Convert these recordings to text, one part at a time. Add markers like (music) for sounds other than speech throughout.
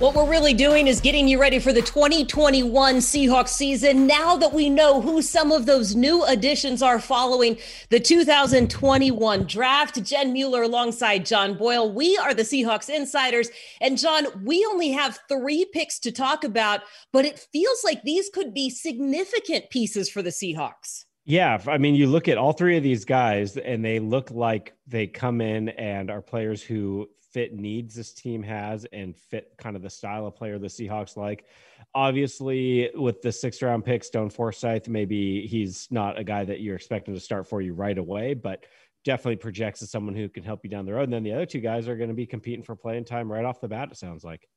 What we're really doing is getting you ready for the 2021 Seahawks season. Now that we know who some of those new additions are following the 2021 draft, Jen Mueller alongside John Boyle. We are the Seahawks insiders. And John, we only have three picks to talk about, but it feels like these could be significant pieces for the Seahawks. Yeah, I mean, you look at all three of these guys, and they look like they come in and are players who fit needs this team has and fit kind of the style of player the Seahawks like. Obviously, with the sixth round pick, Stone Forsythe, maybe he's not a guy that you're expecting to start for you right away, but definitely projects as someone who can help you down the road. And then the other two guys are going to be competing for playing time right off the bat, it sounds like.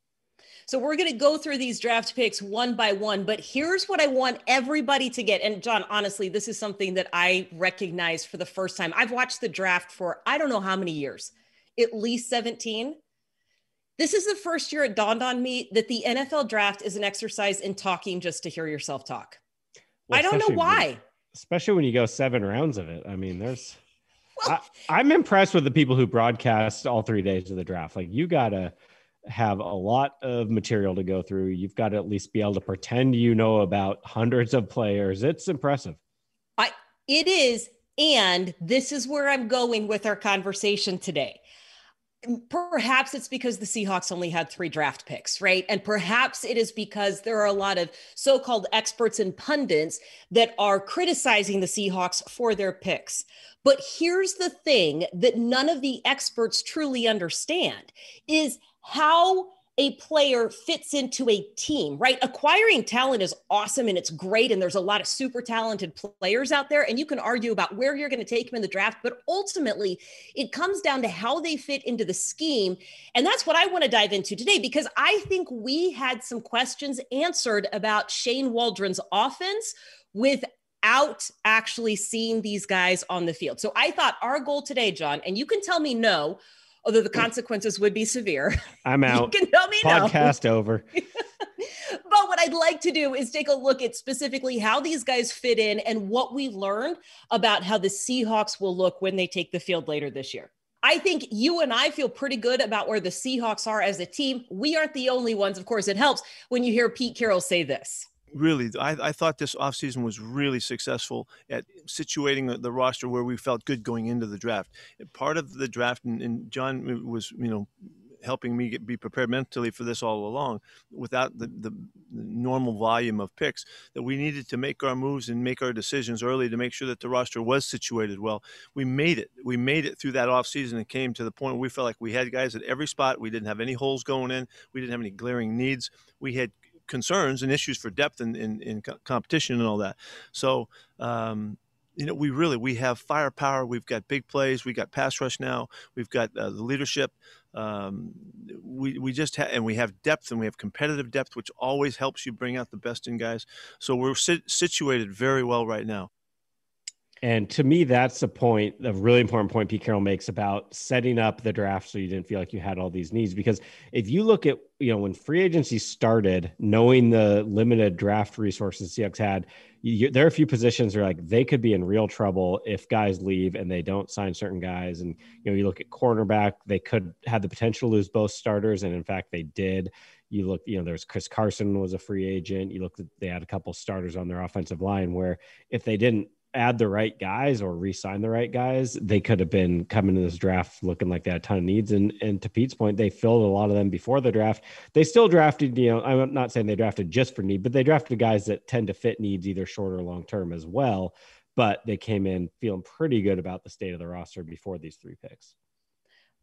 So we're going to go through these draft picks one by one, but here's what I want everybody to get. And John, honestly, this is something that I recognize for the first time. I've watched the draft for I don't know how many years at least 17. This is the first year it dawned on me that the NFL draft is an exercise in talking just to hear yourself talk. Well, I don't know why. When, especially when you go seven rounds of it. I mean, there's, well, I, I'm impressed with the people who broadcast all three days of the draft. Like, you got to have a lot of material to go through. You've got to at least be able to pretend you know about hundreds of players. It's impressive. I, it is. And this is where I'm going with our conversation today perhaps it's because the Seahawks only had three draft picks, right? And perhaps it is because there are a lot of so called experts and pundits that are criticizing the Seahawks for their picks. But here's the thing that none of the experts truly understand is how a player fits into a team, right? Acquiring talent is awesome and it's great. And there's a lot of super talented players out there. And you can argue about where you're going to take them in the draft. But ultimately, it comes down to how they fit into the scheme. And that's what I want to dive into today because I think we had some questions answered about Shane Waldron's offense without actually seeing these guys on the field. So I thought our goal today, John, and you can tell me no although the consequences would be severe. (laughs) I'm out. you can tell me Podcast no. over. (laughs) but what I'd like to do is take a look at specifically how these guys fit in and what we learned about how the Seahawks will look when they take the field later this year. I think you and I feel pretty good about where the Seahawks are as a team. We aren't the only ones. Of course, it helps when you hear Pete Carroll say this really I, I, thought this offseason was really successful at situating the, roster where we felt good going into the draft. Part of the draft and, and john uh, was you know helping me get, be prepared mentally for this all along without the, the, normal volume of picks that we needed to make our moves and make our decisions early to make sure that the roster was situated well. We made it. We made it through that offseason and came to the point where we felt like we had guys at every spot. We didn't have any holes going in. We didn't have any glaring needs. We had concerns and issues for depth in, in, in competition and all that. So, um, you know, we really we have firepower. We've got big plays. We got pass rush now. We've got uh, the leadership. Um, we we just have and we have depth and we have competitive depth, which always helps you bring out the best in guys. So we're sit- situated very well right now. And to me, that's a point, a really important point Pete Carroll makes about setting up the draft so you didn't feel like you had all these needs. Because if you look at, you know, when free agency started, knowing the limited draft resources Seahawks had, you, there are a few positions where like they could be in real trouble if guys leave and they don't sign certain guys. And, you know, you look at cornerback, they could have the potential to lose both starters. And in fact, they did. You look, you know, there's Chris Carson was a free agent. You look, they had a couple starters on their offensive line where if they didn't add the right guys or re-sign the right guys, they could have been coming to this draft looking like they had a ton of needs. And and to Pete's point, they filled a lot of them before the draft. They still drafted, you know, I'm not saying they drafted just for need, but they drafted guys that tend to fit needs either short or long term as well. But they came in feeling pretty good about the state of the roster before these three picks.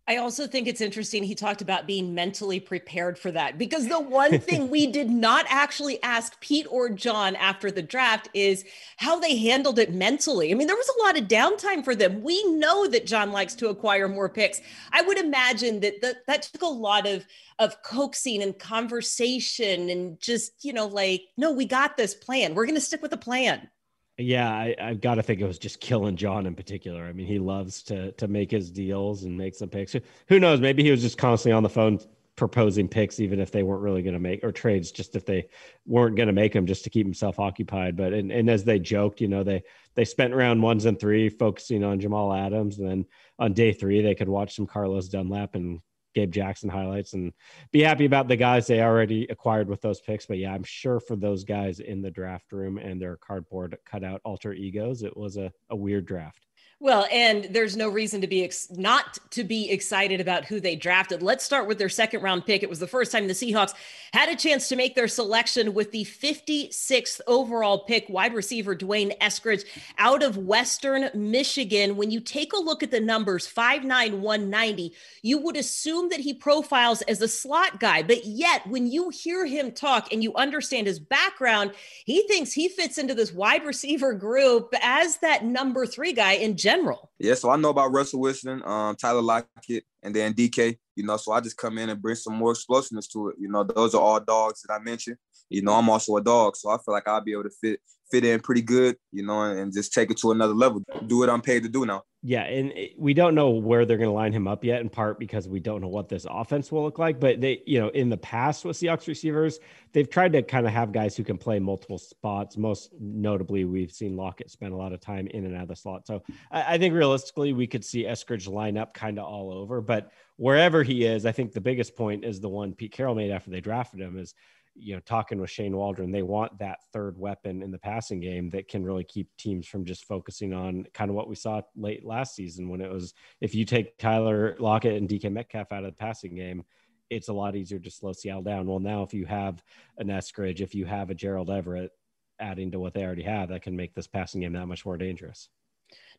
I also think it's interesting. He talked about being mentally prepared for that because the one (laughs) thing we did not actually ask Pete or John after the draft is how they handled it mentally. I mean, there was a lot of downtime for them. We know that John likes to acquire more picks. I would imagine that the, that took a lot of of coaxing and conversation and just, you know, like, no, we got this plan. We're going to stick with the plan. Yeah, I, have got to think it was just killing John in particular. I mean, he loves to to make his deals and make some picks. Who knows? Maybe he was just constantly on the phone proposing picks, even if they weren't really going to make or trades, just if they weren't going to make them, just to keep himself occupied. But and, and as they joked, you know, they they spent around ones and three focusing on Jamal Adams, and then on day three they could watch some Carlos Dunlap and Gabe Jackson highlights and be happy about the guys they already acquired with those picks. But yeah, I'm sure for those guys in the draft room and their cardboard cutout alter egos, it was a, a weird draft. Well, and there's no reason to be ex- not to be excited about who they drafted. Let's start with their second round pick. It was the first time the Seahawks had a chance to make their selection with the 56th overall pick, wide receiver D'Wayne Eskridge out of Western Michigan. When you take a look at the numbers, 5'9, 190, you would assume that he profiles as a slot guy. But yet, when you hear him talk and you understand his background, he thinks he fits into this wide receiver group as that number three guy in general. Yeah, so I know about Russell Wilson, um, Tyler Lockett, and then DK. You know, so I just come in and bring some more explosiveness to it. You know, those are all dogs that I mentioned. You know, I'm also a dog, so I feel like I'll be able to fit fit in pretty good. You know, and just take it to another level. Do what I'm paid to do now. Yeah, and we don't know where they're going to line him up yet, in part because we don't know what this offense will look like. But they, you know, in the past with Seahawks receivers, they've tried to kind of have guys who can play multiple spots. Most notably, we've seen Lockett spend a lot of time in and out of the slot. So I, I think realistically, we could see Eskridge line up kind of all over. But wherever he is, I think the biggest point is the one Pete Carroll made after they drafted him is you know, talking with Shane Waldron, they want that third weapon in the passing game that can really keep teams from just focusing on kind of what we saw late last season when it was if you take Tyler Lockett and DK Metcalf out of the passing game, it's a lot easier to slow Seattle down. Well, now if you have an Eskridge, if you have a Gerald Everett adding to what they already have, that can make this passing game that much more dangerous.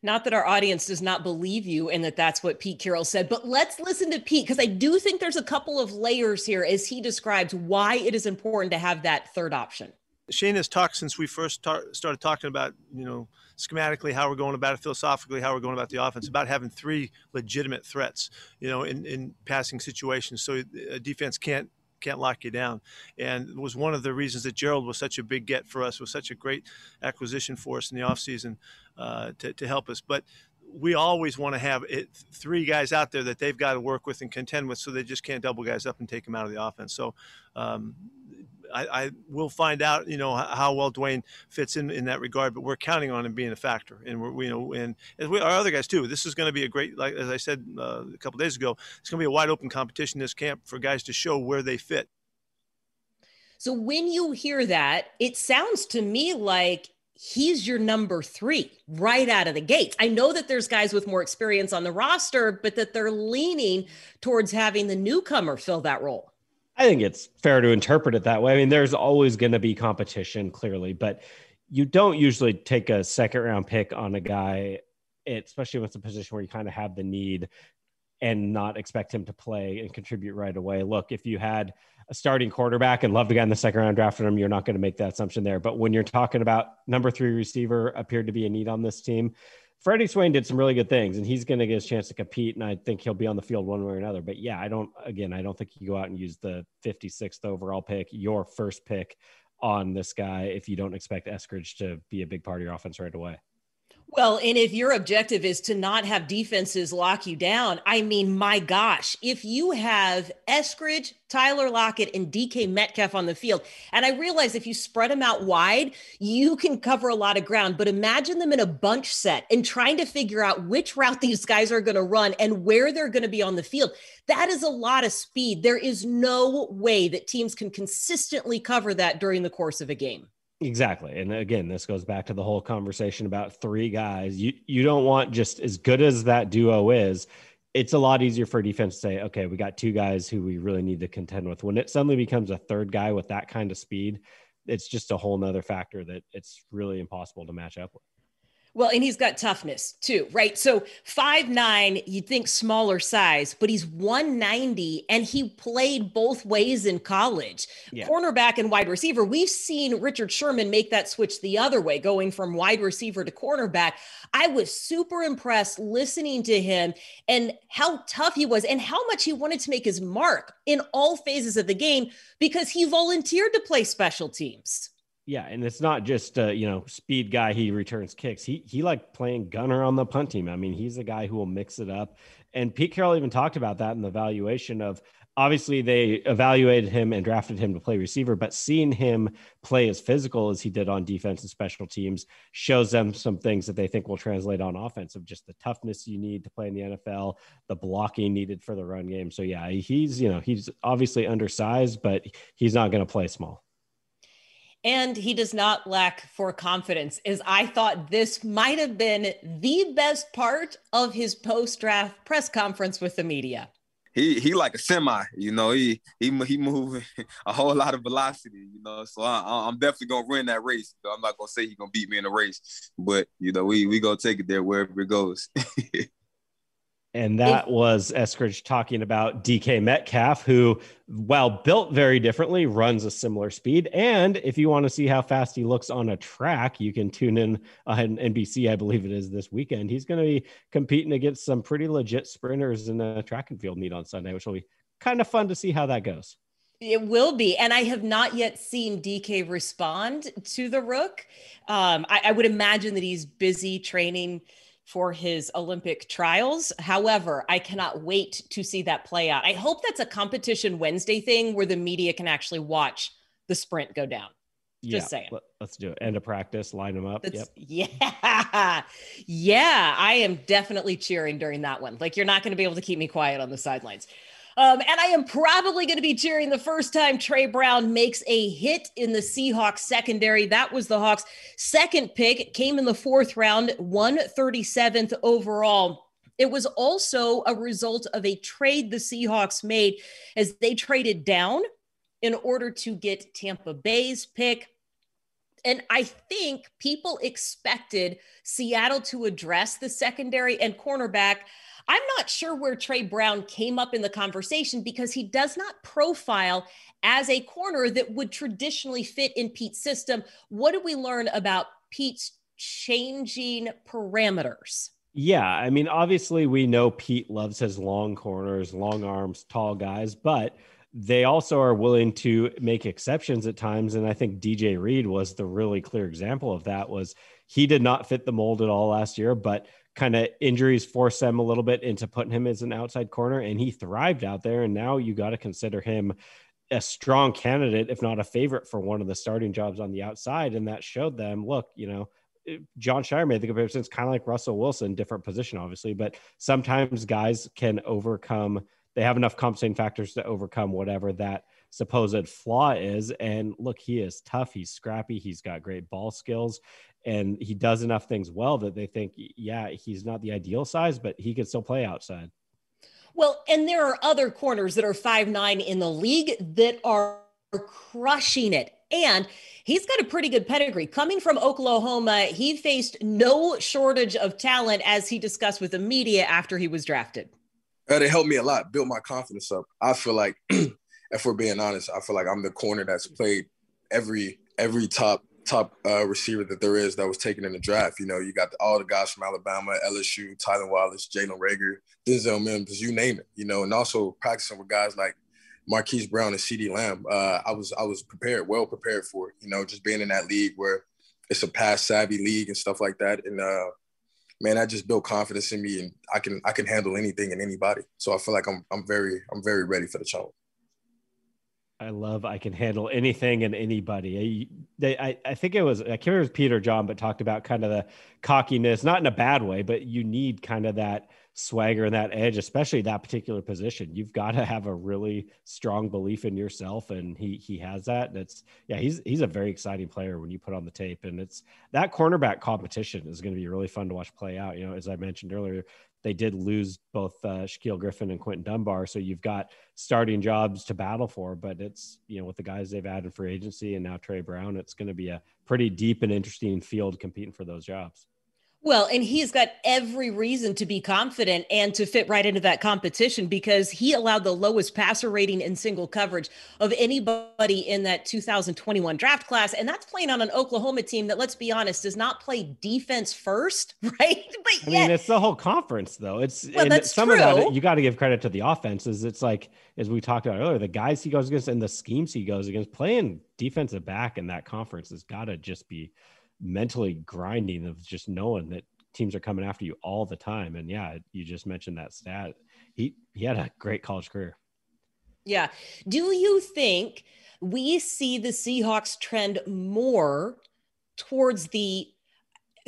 Not that our audience does not believe you and that that's what Pete Carroll said, but let's listen to Pete because I do think there's a couple of layers here as he describes why it is important to have that third option. Shane has talked since we first tar- started talking about, you know, schematically how we're going about it, philosophically how we're going about the offense, about having three legitimate threats, you know, in, in passing situations. So a defense can't can't lock you down. And it was one of the reasons that Gerald was such a big get for us, was such a great acquisition for us in the offseason uh, to, to help us. But we always want to have it, three guys out there that they've got to work with and contend with, so they just can't double guys up and take them out of the offense. So um, I, I, will find out, you know, how well D'Wayne fits in in that regard. But we're counting on him being a factor, and we're, you know, and as we, our other guys too. This is going to be a great, like as I said uh, a couple days ago, it's going to be a wide open competition this camp for guys to show where they fit. So when you hear that, it sounds to me like he's your number three right out of the gates. I know that there's guys with more experience on the roster, but that they're leaning towards having the newcomer fill that role. I think it's fair to interpret it that way. I mean, there's always going to be competition, clearly, but you don't usually take a second round pick on a guy, especially it's a position where you kind of have the need and not expect him to play and contribute right away. Look, if you had a starting quarterback and loved a guy in the second round drafted him, you're not going to make that assumption there. But when you're talking about number three receiver appeared to be a need on this team, Freddie Swain did some really good things, and he's going to get a chance to compete. And I think he'll be on the field one way or another. But yeah, I don't. Again, I don't think you go out and use the 56th overall pick, your first pick, on this guy if you don't expect Eskridge to be a big part of your offense right away. Well, and if your objective is to not have defenses lock you down, I mean, my gosh, if you have Eskridge, Tyler Lockett, and DK Metcalf on the field, and I realize if you spread them out wide, you can cover a lot of ground, but imagine them in a bunch set and trying to figure out which route these guys are going to run and where they're going to be on the field. That is a lot of speed. There is no way that teams can consistently cover that during the course of a game. Exactly. And again, this goes back to the whole conversation about three guys. You you don't want just as good as that duo is, it's a lot easier for defense to say, okay, we got two guys who we really need to contend with. When it suddenly becomes a third guy with that kind of speed, it's just a whole nother factor that it's really impossible to match up with. Well, and he's got toughness too, right? So five nine, you'd think smaller size, but he's 190 and he played both ways in college. Yeah. Cornerback and wide receiver. We've seen Richard Sherman make that switch the other way, going from wide receiver to cornerback. I was super impressed listening to him and how tough he was and how much he wanted to make his mark in all phases of the game because he volunteered to play special teams. Yeah, and it's not just uh, you know speed guy. He returns kicks. He he like playing gunner on the punt team. I mean, he's a guy who will mix it up. And Pete Carroll even talked about that in the evaluation of obviously they evaluated him and drafted him to play receiver, but seeing him play as physical as he did on defense and special teams shows them some things that they think will translate on offense of just the toughness you need to play in the NFL, the blocking needed for the run game. So yeah, he's you know he's obviously undersized, but he's not going to play small and he does not lack for confidence as i thought this might have been the best part of his post-draft press conference with the media. He he like a semi you know he he he moving (laughs) a whole lot of velocity you know so I, am definitely gonna win that race i'm not gonna say he's gonna beat me in the race but you know we we gonna take it there wherever it goes (laughs) And that was Eskridge talking about DK Metcalf, who, while built very differently, runs a similar speed. And if you want to see how fast he looks on a track, you can tune in on NBC, I believe it is this weekend. He's going to be competing against some pretty legit sprinters in the track and field meet on Sunday, which will be kind of fun to see how that goes. It will be. And I have not yet seen DK respond to the rook. Um, I, I would imagine that he's busy training for his Olympic trials. However, I cannot wait to see that play out. I hope that's a competition Wednesday thing where the media can actually watch the sprint go down. Just yeah, saying. Let's do it. End of practice, line them up. Yep. (laughs) Yeah. Yeah. I am definitely cheering during that one. Like, you're not going to be able to keep me quiet on the sidelines. Um, and I am probably going to be cheering the first time Tre Brown makes a hit in the Seahawks secondary. That was the Hawks' second pick, came in the fourth round, 137th overall. It was also a result of a trade the Seahawks made as they traded down in order to get Tampa Bay's pick. And I think people expected Seattle to address the secondary and cornerback. I'm not sure where Tre Brown came up in the conversation because he does not profile as a corner that would traditionally fit in Pete's system. What did we learn about Pete's changing parameters? Yeah, I mean, obviously, we know Pete loves his long corners, long arms, tall guys, but they also are willing to make exceptions at times. And I think DJ Reed was the really clear example of that. Was he did not fit the mold at all last year, but kind of injuries forced them a little bit into putting him as an outside corner, and he thrived out there. And now you got to consider him a strong candidate, if not a favorite, for one of the starting jobs on the outside. And that showed them, look, you know, eh, John Schneider made the comparison. It's kind of like Russell Wilson, different position, obviously, but sometimes guys can overcome. They have enough compensating factors to overcome whatever that supposed flaw is. And look, he is tough. He's scrappy. He's got great ball skills and he does enough things well that they think, yeah, he's not the ideal size, but he could still play outside. Well, and there are other corners that are five nine in the league that are crushing it. And he's got a pretty good pedigree. Coming from Oklahoma, he faced no shortage of talent, as he discussed with the media after he was drafted. Uh, it helped me a lot, built my confidence up. I feel like, (clears throat) if we're being honest, I feel like I'm the corner that's played every every top top uh, receiver that there is that was taken in the draft. You know, you got the, all the guys from Alabama, LSU, Tylan Wallace, Jalen Reagor, Denzel Mims, you name it. You know, and also practicing with guys like Marquise Brown and CeeDee Lamb. Uh, I was I was prepared, well prepared for it. You know, just being in that league where it's a pass savvy league and stuff like that. And uh, man, I just built confidence in me, and I can I can handle anything and anybody. So I feel like I'm I'm very I'm very ready for the challenge. I love I can handle anything and anybody. I, they, I, I think it was I can't remember it was Peter John, but talked about kind of the cockiness, not in a bad way, but you need kind of that swagger and that edge, especially that particular position. You've got to have a really strong belief in yourself, and he he has that. And it's yeah, he's he's a very exciting player when you put on the tape, and it's that cornerback competition is going to be really fun to watch play out. You know, as I mentioned earlier, they did lose both uh, Shaquill Griffin and Quinton Dunbar. So you've got starting jobs to battle for, but it's, you know, with the guys they've added for agency and now Tre Brown, it's going to be a pretty deep and interesting field competing for those jobs. Well, and he's got every reason to be confident and to fit right into that competition because he allowed the lowest passer rating in single coverage of anybody in that 2021 draft class. And that's playing on an Oklahoma team that, let's be honest, does not play defense first, (laughs) right? But I yet, mean, it's the whole conference, though. It's well, that's some true. of that you got to give credit to the offenses. It's like, as we talked about earlier, the guys he goes against and the schemes he goes against, playing defensive back in that conference has got to just be mentally grinding of just knowing that teams are coming after you all the time. And yeah, you just mentioned that stat. He he had a great college career. Yeah. Do you think we see the Seahawks trend more towards the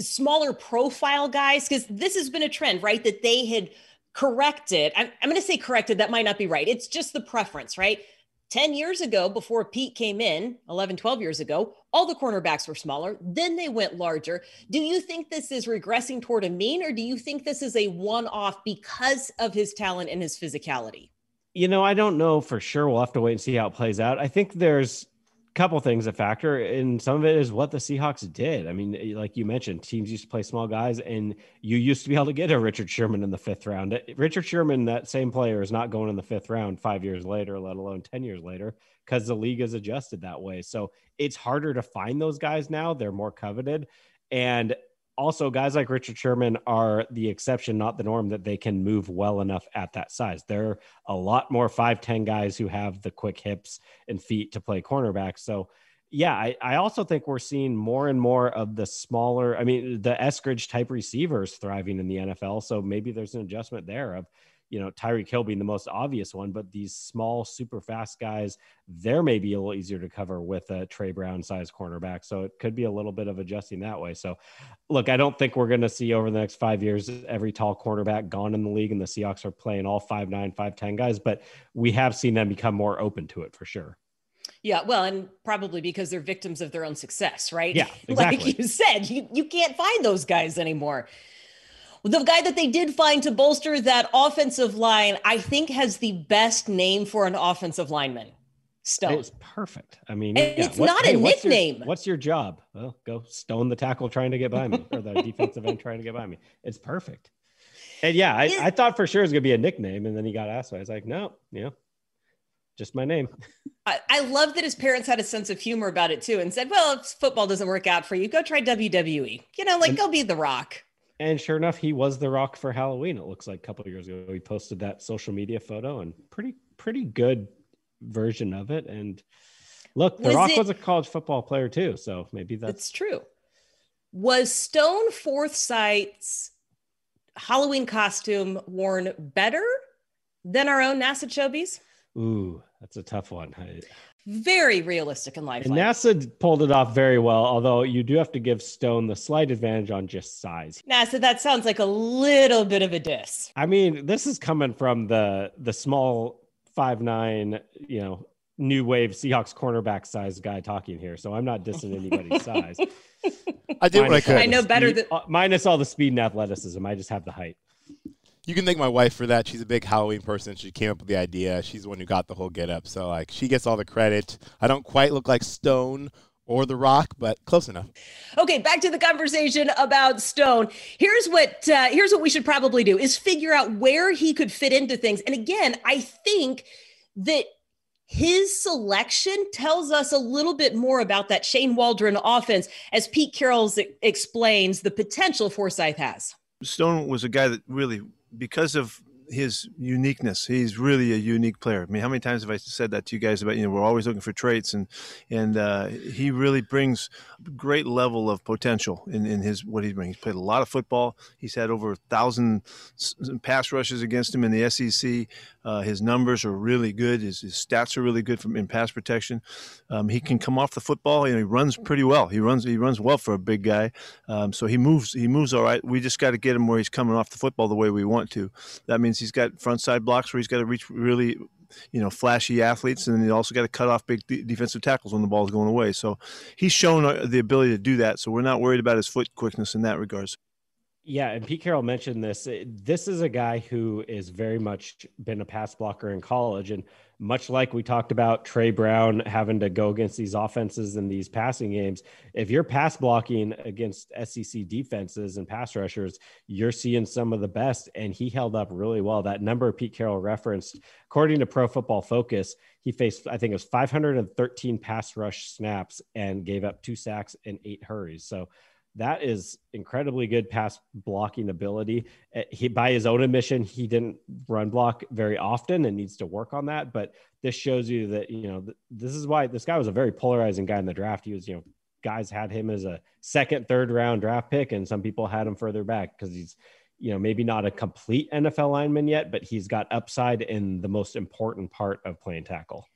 smaller profile guys? Because this has been a trend, right? That they had corrected. I'm, I'm going to say corrected. That might not be right. It's just the preference, right? 10 years ago, before Pete came in, 11, 12 years ago, all the cornerbacks were smaller. Then they went larger. Do you think this is regressing toward a mean, or do you think this is a one off because of his talent and his physicality? You know, I don't know for sure. We'll have to wait and see how it plays out. I think there's couple things that factor and some of it is what the Seahawks did. I mean, eh, like you mentioned, teams used to play small guys and you used to be able to get a Richard Sherman in the fifth round. Eh, Richard Sherman, that same player is not going in the fifth round five years later, let alone 10 years later, because the league has adjusted that way. So it's harder to find those guys now. They're more coveted. And also guys like Richard Sherman are the exception, not the norm, that they can move well enough at that size. There are a lot more 5'10 guys who have the quick hips and feet to play cornerback. So, yeah, I, I also think we're seeing more and more of the smaller, I mean, the Eskridge type receivers thriving in the NFL. So maybe there's an adjustment there of you know, Tyreek Hill being the most obvious one, but these small, super fast guys, they're maybe a little easier to cover with a Tre Brown size cornerback. So it could be a little bit of adjusting that way. So, look, I don't think we're going to see over the next five years every tall cornerback gone in the league, and the Seahawks are playing all five nine, five ten guys, but we have seen them become more open to it for sure. Yeah, well, and probably because they're victims of their own success, right? Yeah, (laughs) exactly. like you said, you, you can't find those guys anymore. The guy that they did find to bolster that offensive line, I think, has the best name for an offensive lineman. Stone. It's perfect. I mean, yeah. it's what, not hey, a what's nickname. Your, what's your job? Well, go stone the tackle trying to get by me, or the (laughs) defensive end trying to get by me. It's perfect. And yeah, I, I thought for sure it was gonna be a nickname, and then he got asked. So I was like, no, you know, just my name. (laughs) I, I, love that his parents had a sense of humor about it too, and said, "Well, if football doesn't work out for you, go try WWE. You know, like and, go be The Rock." And sure enough, he was the Rock for Halloween. It looks like a couple years ago. He posted that social media photo and pretty pretty good version of it. And look, the was Rock it, was a college football player too, so maybe that's it's true. Was Stone Forsythe's Halloween costume worn better than our own NASA Chobies? Ooh, that's a tough one. I, very realistic in life. And NASA pulled it off very well, although you do have to give Stone the slight advantage on just size. NASA, that sounds like a little bit of a diss. I mean, this is coming from the the small five nine, you know, new wave Seahawks cornerback size guy talking here. So I'm not dissing anybody's size. (laughs) I did what I could. I know better than uh, minus all the speed and athleticism. I just have the height you can thank my wife for that. She's a big Halloween person. She came up with the idea. She's the one who got the whole get up. So like she gets all the credit. I don't quite look like Stone or The Rock, but close enough. Okay, back to the conversation about Stone. Here's what uh, here's what we should probably do is figure out where he could fit into things. And again, I think that his selection tells us a little bit more about that Shane Waldron offense, as Pete Carroll explains the potential Forsythe has. Stone was a guy that really because of his uniqueness. He's really a unique player. I mean, how many times have I said that to you guys about you know we're always looking for traits and and uh, he really brings great level of potential in, in his what he brings. He's played a lot of football. He's had over a thousand pass rushes against him in the SEC. Uh, his numbers are really good. His, his, stats are really good from in pass protection. Um, he can come off the football. Know, he runs pretty well. He runs he runs well for a big guy. Um, so he moves he moves all right. We just got to get him where he's coming off the football the way we want to. That means he's got front side blocks where he's got to reach really you know, flashy athletes, and he also got to cut off big defensive tackles when the ball is going away. So he's shown uh, the ability to do that. So we're not worried about his foot quickness in that regards. Yeah, and Pete Carroll mentioned this. This is a guy who is very much been a pass blocker in college, and much like we talked about Tre Brown having to go against these offenses in these passing games, if you're pass blocking against SEC defenses and pass rushers, you're seeing some of the best. And he held up really well. That number Pete Carroll referenced, according to Pro Football Focus, he faced, I think it was 513 pass rush snaps and gave up two sacks and eight hurries. So that is incredibly good pass blocking ability. Eh, he, by his own admission, he didn't run block very often and needs to work on that. But this shows you that you know this is why this guy was a very polarizing guy in the draft. He was you know guys had him as a second, third round draft pick, and some people had him further back because he's you know maybe not a complete NFL lineman yet, but he's got upside in the most important part of playing tackle.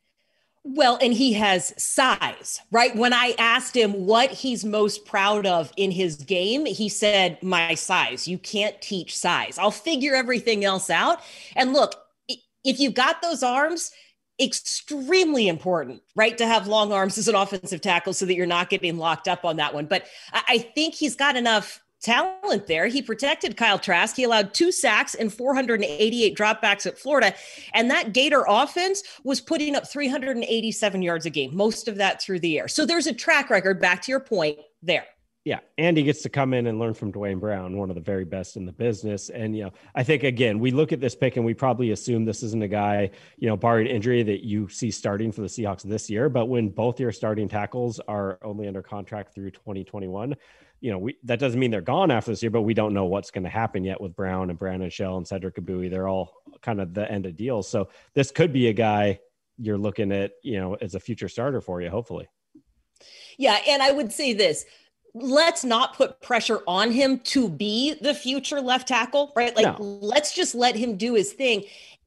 Well, and he has size, right? When I asked him what he's most proud of in his game, he said, My size. You can't teach size. I'll figure everything else out. And look, if you've got those arms, extremely important, right? To have long arms as an offensive tackle so that you're not getting locked up on that one. But I think he's got enough talent there. He protected Kyle Trask. He allowed two sacks and 488 dropbacks at Florida. And that Gator offense was putting up 387 yards a game, most of that through the air. So there's a track record, back to your point, there. Yeah, and he gets to come in and learn from Duane Brown, one of the very best in the business. And you know, I think again, we look at this pick and we probably assume this isn't a guy, you know, barring injury that you see starting for the Seahawks this year. But when both your starting tackles are only under contract through 2021, you know, we that doesn't mean they're gone after this year, but we don't know what's going to happen yet with Brown and Brandon Shell and Cedric Ogbuehi. They're all kind of the end of deals. So this could be a guy you're looking at, you know, as a future starter for you, hopefully. Yeah, and I would say this let's not put pressure on him to be the future left tackle, right? Like, no. let's just let him do his thing.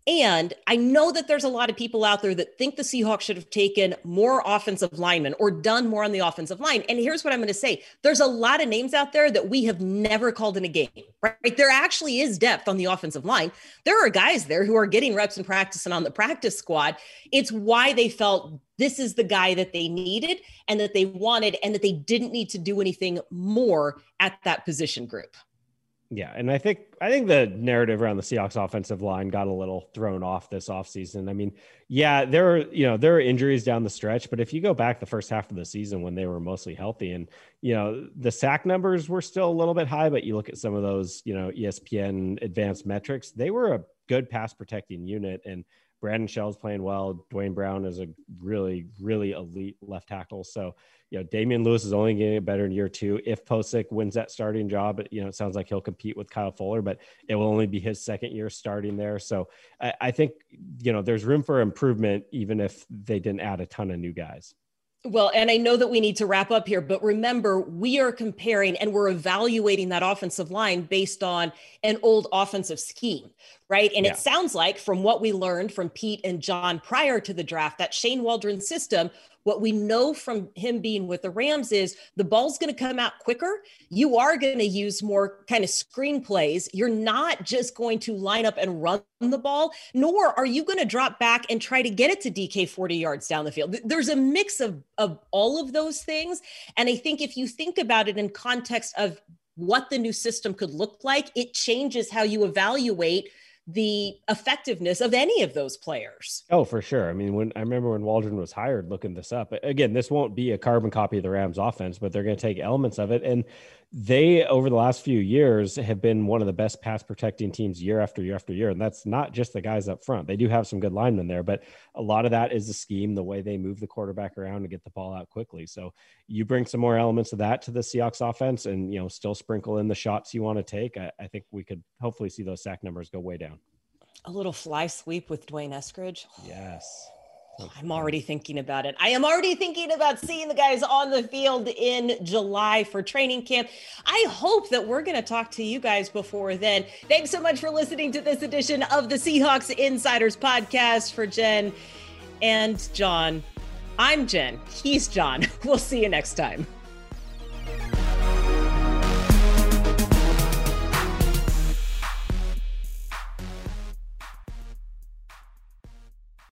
And I know that there's a lot of people out there that think the Seahawks should have taken more offensive linemen or done more on the offensive line. And here's what I'm going to say there's a lot of names out there that we have never called in a game, right? There actually is depth on the offensive line. There are guys there who are getting reps in practice and on the practice squad. It's why they felt this is the guy that they needed and that they wanted, and that they didn't need to do anything more at that position group. Yeah, and I think I think the narrative around the Seahawks offensive line got a little thrown off this offseason. I mean, yeah, there are, you know, there are injuries down the stretch, but if you go back the first half of the season when they were mostly healthy and, you know, the sack numbers were still a little bit high, but you look at some of those, you know, ESPN advanced metrics, they were a good pass protecting unit and Brandon Shell's playing well. Duane Brown is a really, really elite left tackle. So, you know, Damien Lewis is only getting better in year two. If Pocic wins that starting job, you know, it sounds like he'll compete with Kyle Fuller, but it will only be his second year starting there. So I, I think, you know, there's room for improvement, even if they didn't add a ton of new guys. Well, and I know that we need to wrap up here, but remember, we are comparing and we're evaluating that offensive line based on an old offensive scheme, right? And yeah. it sounds like, from what we learned from Pete and John prior to the draft, that Shane Waldron system what we know from him being with the Rams is the ball's going to come out quicker. You are going to use more kind of screen plays. You're not just going to line up and run the ball, nor are you going to drop back and try to get it to DK 40 yards down the field. There's a mix of, of all of those things. And I think if you think about it in context of what the new system could look like, it changes how you evaluate the effectiveness of any of those players. Oh, for sure. I mean, when I remember when Waldron was hired, looking this up again, this won't be a carbon copy of the Rams offense, but they're going to take elements of it. And they over the last few years have been one of the best pass protecting teams year after year after year. And that's not just the guys up front. They do have some good linemen there but a lot of that is the scheme the way they move the quarterback around to get the ball out quickly. So you bring some more elements of that to the Seahawks offense and you know still sprinkle in the shots you want to take. I, I think we could hopefully see those sack numbers go way down. A little fly sweep with D'Wayne Eskridge. Yes Oh, I'm already thinking about it. I am already thinking about seeing the guys on the field in July for training camp. I hope that we're going to talk to you guys before then. Thanks so much for listening to this edition of the Seahawks Insiders podcast for Jen and John. I'm Jen. He's John. (laughs) We'll see you next time.